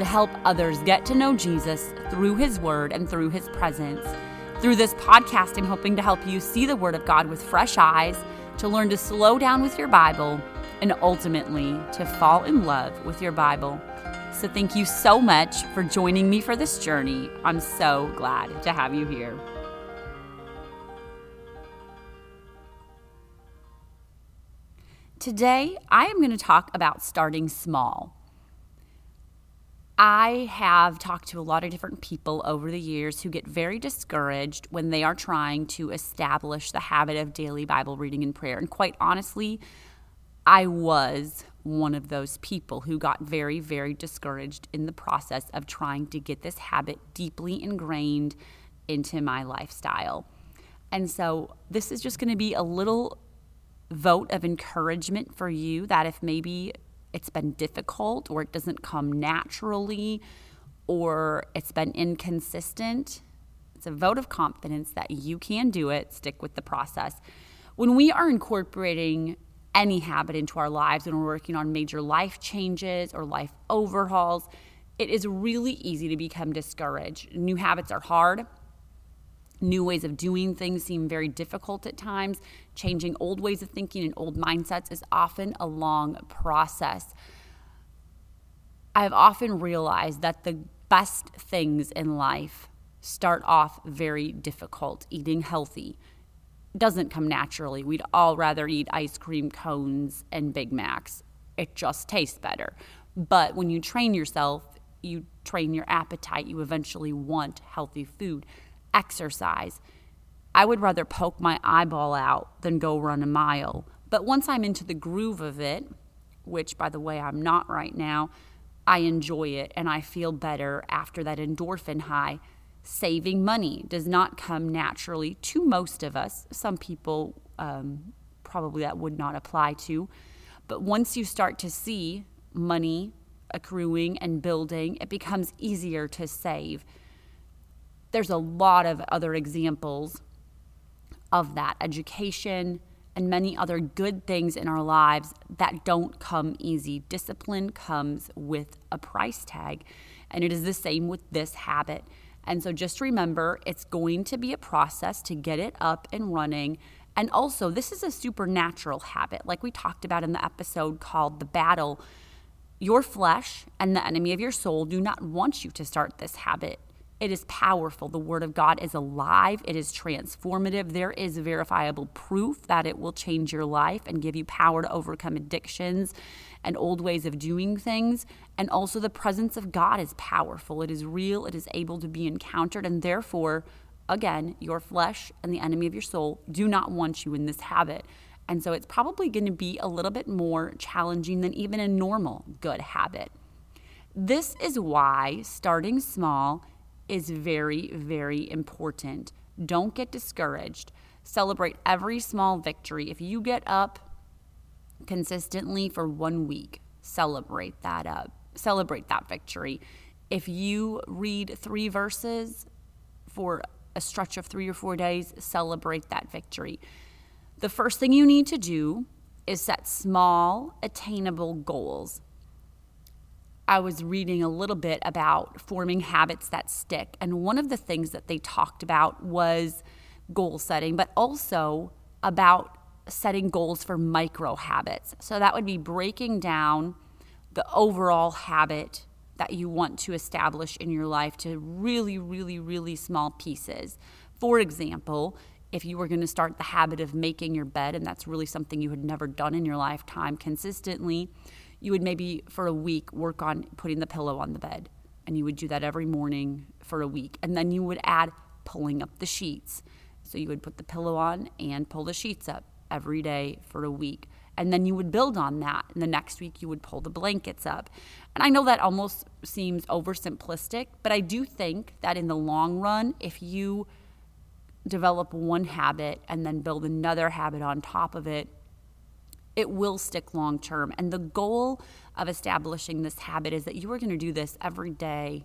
to help others get to know Jesus through His Word and through His presence. Through this podcast, I'm hoping to help you see the Word of God with fresh eyes, to learn to slow down with your Bible, and ultimately to fall in love with your Bible. So, thank you so much for joining me for this journey. I'm so glad to have you here. Today, I am going to talk about starting small. I have talked to a lot of different people over the years who get very discouraged when they are trying to establish the habit of daily Bible reading and prayer. And quite honestly, I was one of those people who got very, very discouraged in the process of trying to get this habit deeply ingrained into my lifestyle. And so, this is just going to be a little vote of encouragement for you that if maybe it's been difficult or it doesn't come naturally or it's been inconsistent, it's a vote of confidence that you can do it, stick with the process. When we are incorporating any habit into our lives when we're working on major life changes or life overhauls, it is really easy to become discouraged. New habits are hard. New ways of doing things seem very difficult at times. Changing old ways of thinking and old mindsets is often a long process. I've often realized that the best things in life start off very difficult. Eating healthy doesn't come naturally. We'd all rather eat ice cream cones and Big Macs. It just tastes better. But when you train yourself, you train your appetite, you eventually want healthy food exercise. I would rather poke my eyeball out than go run a mile. But once I'm into the groove of it, which by the way, I'm not right now, I enjoy it and I feel better after that endorphin high. Saving money does not come naturally to most of us. Some people um, probably that would not apply to. But once you start to see money accruing and building, it becomes easier to save there's a lot of other examples of that education and many other good things in our lives that don't come easy. Discipline comes with a price tag, and it is the same with this habit. And so just remember, it's going to be a process to get it up and running. And also, this is a supernatural habit, like we talked about in the episode called The Battle. Your flesh and the enemy of your soul do not want you to start this habit. It is powerful. The Word of God is alive, it is transformative. There is verifiable proof that it will change your life and give you power to overcome addictions and old ways of doing things. And also, the presence of God is powerful, it is real, it is able to be encountered, and therefore, again, your flesh and the enemy of your soul do not want you in this habit. And so, it's probably going to be a little bit more challenging than even a normal good habit. This is why starting small is very, very important. Don't get discouraged. Celebrate every small victory. If you get up consistently for one week, celebrate that up. Celebrate that victory. If you read three verses for a stretch of three or four days, celebrate that victory. The first thing you need to do is set small, attainable goals. I was reading a little bit about forming habits that stick. And one of the things that they talked about was goal setting, but also about setting goals for micro habits. So that would be breaking down the overall habit that you want to establish in your life to really, really, really small pieces. For example, if you were going to start the habit of making your bed, and that's really something you had never done in your lifetime consistently, you would maybe for a week work on putting the pillow on the bed. And you would do that every morning for a week. And then you would add pulling up the sheets. So you would put the pillow on and pull the sheets up every day for a week. And then you would build on that. And the next week, you would pull the blankets up. And I know that almost seems oversimplistic, but I do think that in the long run, if you develop one habit and then build another habit on top of it, it will stick long term. And the goal of establishing this habit is that you are going to do this every day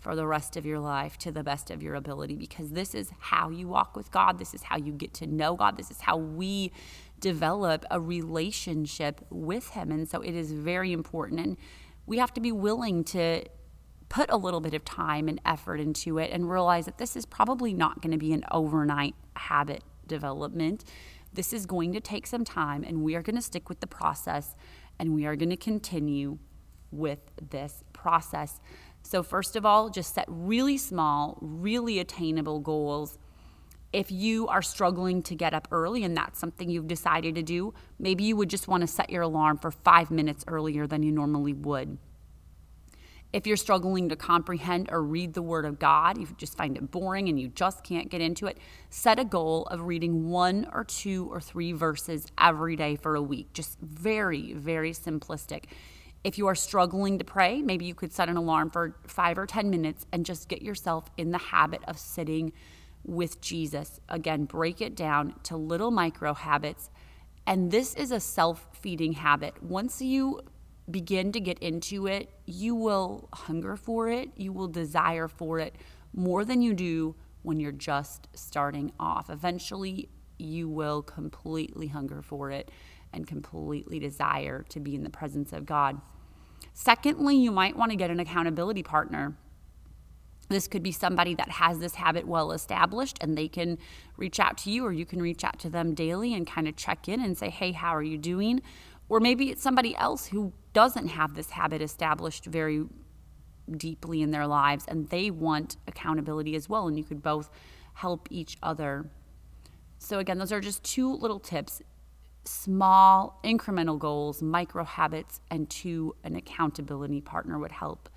for the rest of your life to the best of your ability because this is how you walk with God. This is how you get to know God. This is how we develop a relationship with Him. And so it is very important. And we have to be willing to put a little bit of time and effort into it and realize that this is probably not going to be an overnight habit development. This is going to take some time, and we are going to stick with the process and we are going to continue with this process. So, first of all, just set really small, really attainable goals. If you are struggling to get up early and that's something you've decided to do, maybe you would just want to set your alarm for five minutes earlier than you normally would. If you're struggling to comprehend or read the Word of God, you just find it boring and you just can't get into it, set a goal of reading one or two or three verses every day for a week. Just very, very simplistic. If you are struggling to pray, maybe you could set an alarm for five or 10 minutes and just get yourself in the habit of sitting with Jesus. Again, break it down to little micro habits. And this is a self feeding habit. Once you begin to get into it, you will hunger for it, you will desire for it more than you do when you're just starting off. Eventually, you will completely hunger for it and completely desire to be in the presence of God. Secondly, you might want to get an accountability partner. This could be somebody that has this habit well established and they can reach out to you or you can reach out to them daily and kind of check in and say, hey, how are you doing? Or maybe it's somebody else who doesn't have this habit established very deeply in their lives and they want accountability as well. And you could both help each other. So, again, those are just two little tips small incremental goals, micro habits, and two, an accountability partner would help.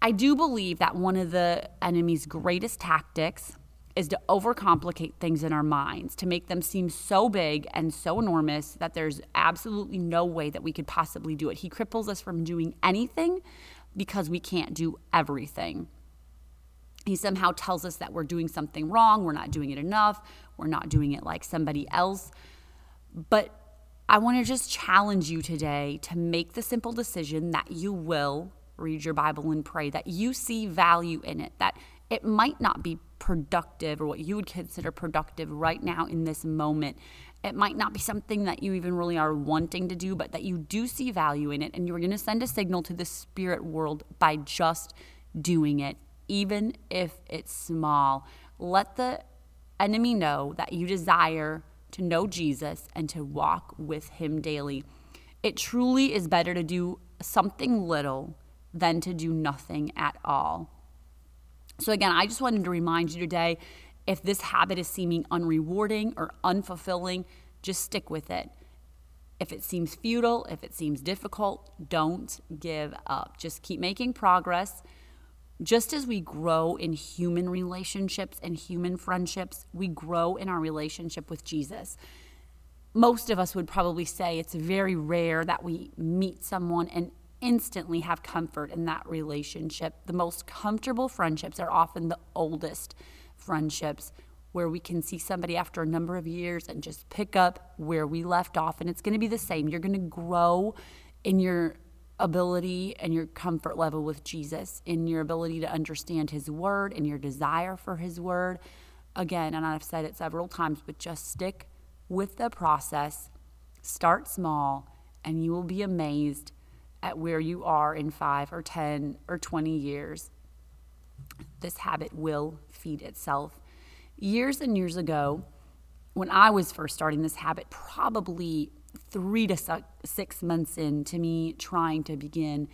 I do believe that one of the enemy's greatest tactics is to overcomplicate things in our minds, to make them seem so big and so enormous that there's absolutely no way that we could possibly do it. He cripples us from doing anything because we can't do everything. He somehow tells us that we're doing something wrong, we're not doing it enough, we're not doing it like somebody else. But I want to just challenge you today to make the simple decision that you will read your Bible and pray, that you see value in it, that it might not be productive or what you would consider productive right now in this moment. It might not be something that you even really are wanting to do, but that you do see value in it. And you're going to send a signal to the spirit world by just doing it, even if it's small. Let the enemy know that you desire to know Jesus and to walk with Him daily. It truly is better to do something little than to do nothing at all. So, again, I just wanted to remind you today if this habit is seeming unrewarding or unfulfilling, just stick with it. If it seems futile, if it seems difficult, don't give up. Just keep making progress just as we grow in human relationships and human friendships, we grow in our relationship with Jesus. Most of us would probably say it's very rare that we meet someone and instantly have comfort in that relationship. The most comfortable friendships are often the oldest friendships where we can see somebody after a number of years and just pick up where we left off. And it's going to be the same. You're going to grow in your ability and your comfort level with Jesus, in your ability to understand His Word and your desire for His Word. Again, and I've said it several times, but just stick with the process. Start small, and you will be amazed at where you are in five or 10 or 20 years. This habit will feed itself. Years and years ago, when I was first starting this habit, probably three to six months into me trying to begin,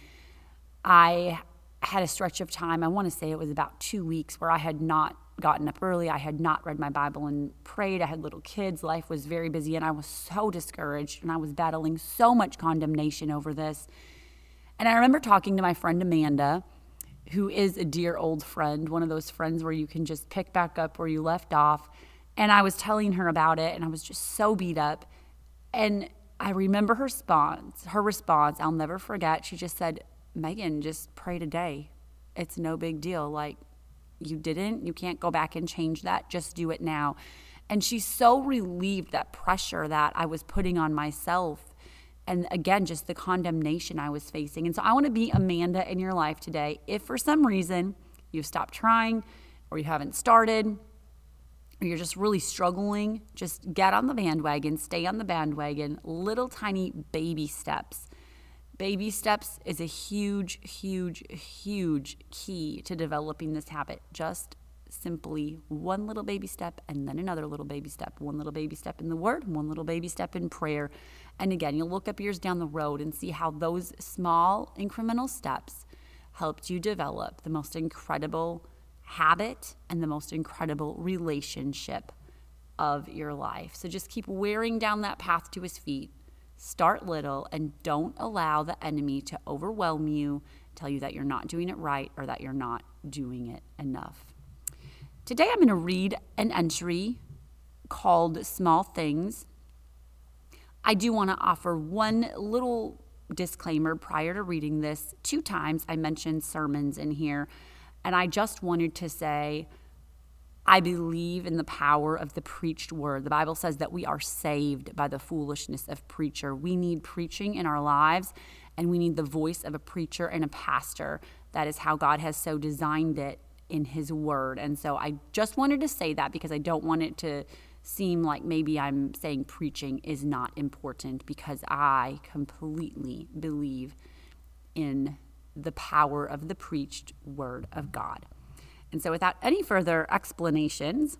I had a stretch of time, I want to say it was about two weeks, where I had not gotten up early. I had not read my Bible and prayed. I had little kids. Life was very busy, and I was so discouraged, and I was battling so much condemnation over this. And I remember talking to my friend Amanda, who is a dear old friend, one of those friends where you can just pick back up where you left off. And I was telling her about it, and I was just so beat up. And I remember her response, her response, I'll never forget. She just said, Megan, just pray today. It's no big deal. Like, you didn't, you can't go back and change that. Just do it now. And she's so relieved that pressure that I was putting on myself. And again, just the condemnation I was facing. And so I want to be Amanda in your life today. If for some reason you've stopped trying or you haven't started, or you're just really struggling, just get on the bandwagon, stay on the bandwagon, little tiny baby steps. Baby steps is a huge, huge, huge key to developing this habit. Just simply one little baby step and then another little baby step, one little baby step in the word, one little baby step in prayer. And again, you'll look up years down the road and see how those small incremental steps helped you develop the most incredible habit and the most incredible relationship of your life. So just keep wearing down that path to his feet. Start little and don't allow the enemy to overwhelm you, tell you that you're not doing it right or that you're not doing it enough. Today I'm going to read an entry called Small Things. I do want to offer one little disclaimer prior to reading this. Two times I mentioned sermons in here. And I just wanted to say, I believe in the power of the preached word. The Bible says that we are saved by the foolishness of preacher. We need preaching in our lives, and we need the voice of a preacher and a pastor. That is how God has so designed it in His Word. And so I just wanted to say that because I don't want it to seem like maybe I'm saying preaching is not important because I completely believe in the power of the preached word of God. And so, without any further explanations,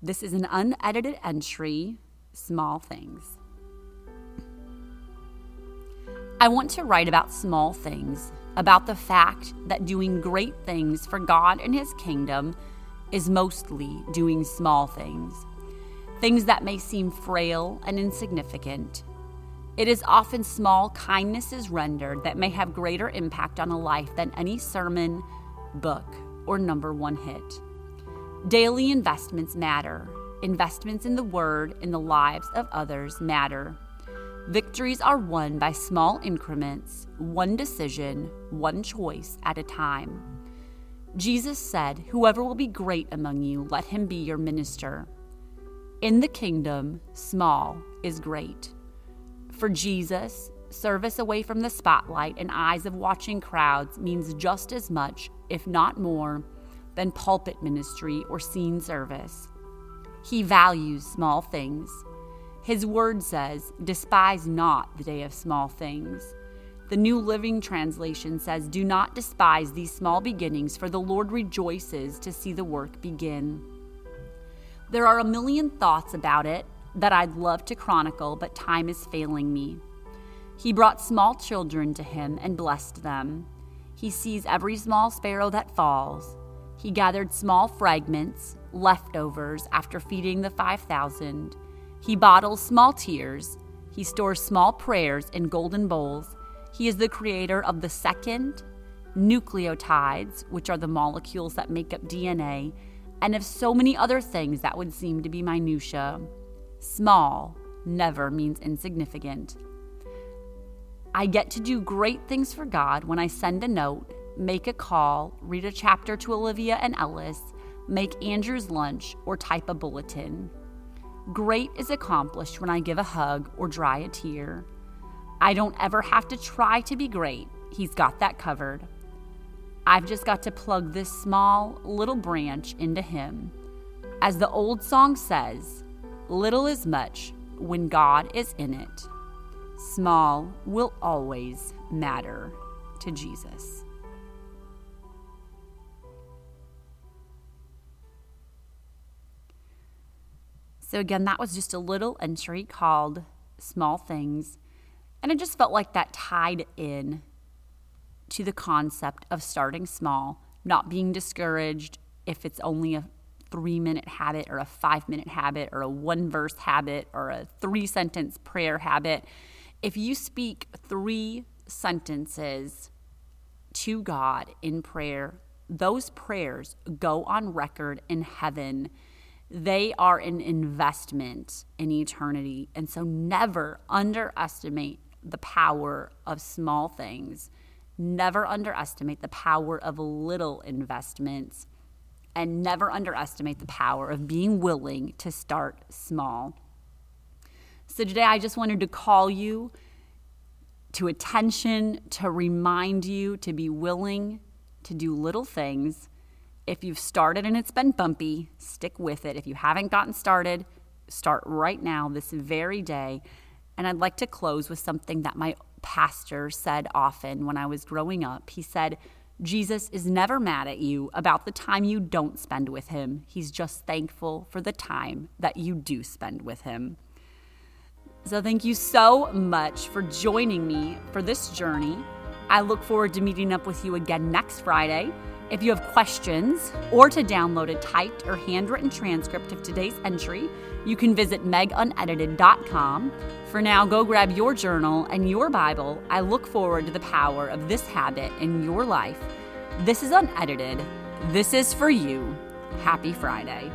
this is an unedited entry, Small Things. I want to write about small things, about the fact that doing great things for God and His kingdom is mostly doing small things, things that may seem frail and insignificant, it is often small kindnesses rendered that may have greater impact on a life than any sermon, book, or number one hit. Daily investments matter. Investments in the Word in the lives of others matter. Victories are won by small increments, one decision, one choice at a time. Jesus said, Whoever will be great among you, let him be your minister. In the kingdom, small is great. For Jesus, service away from the spotlight and eyes of watching crowds means just as much, if not more, than pulpit ministry or seen service. He values small things. His word says, Despise not the day of small things. The New Living Translation says, Do not despise these small beginnings, for the Lord rejoices to see the work begin. There are a million thoughts about it, that I'd love to chronicle, but time is failing me. He brought small children to him and blessed them. He sees every small sparrow that falls. He gathered small fragments, leftovers, after feeding the 5,000. He bottles small tears. He stores small prayers in golden bowls. He is the creator of the second, nucleotides, which are the molecules that make up DNA, and of so many other things that would seem to be minutiae. Small never means insignificant. I get to do great things for God when I send a note, make a call, read a chapter to Olivia and Ellis, make Andrew's lunch, or type a bulletin. Great is accomplished when I give a hug or dry a tear. I don't ever have to try to be great, He's got that covered. I've just got to plug this small little branch into Him. As the old song says, Little is much when God is in it. Small will always matter to Jesus. So, again, that was just a little entry called Small Things. And it just felt like that tied in to the concept of starting small, not being discouraged if it's only a three minute habit or a five minute habit or a one verse habit or a three sentence prayer habit, if you speak three sentences to God in prayer, those prayers go on record in heaven. they are an investment in eternity. And so never underestimate the power of small things. Never underestimate the power of little investments. And never underestimate the power of being willing to start small. So today I just wanted to call you to attention, to remind you to be willing to do little things. If you've started and it's been bumpy, stick with it. If you haven't gotten started, start right now, this very day. And I'd like to close with something that my pastor said often when I was growing up. He said, Jesus is never mad at you about the time you don't spend with him. He's just thankful for the time that you do spend with him. So, thank you so much for joining me for this journey. I look forward to meeting up with you again next Friday. If you have questions or to download a typed or handwritten transcript of today's entry, you can visit megunedited.com. For now, go grab your journal and your Bible. I look forward to the power of this habit in your life. This is unedited. This is for you. Happy Friday.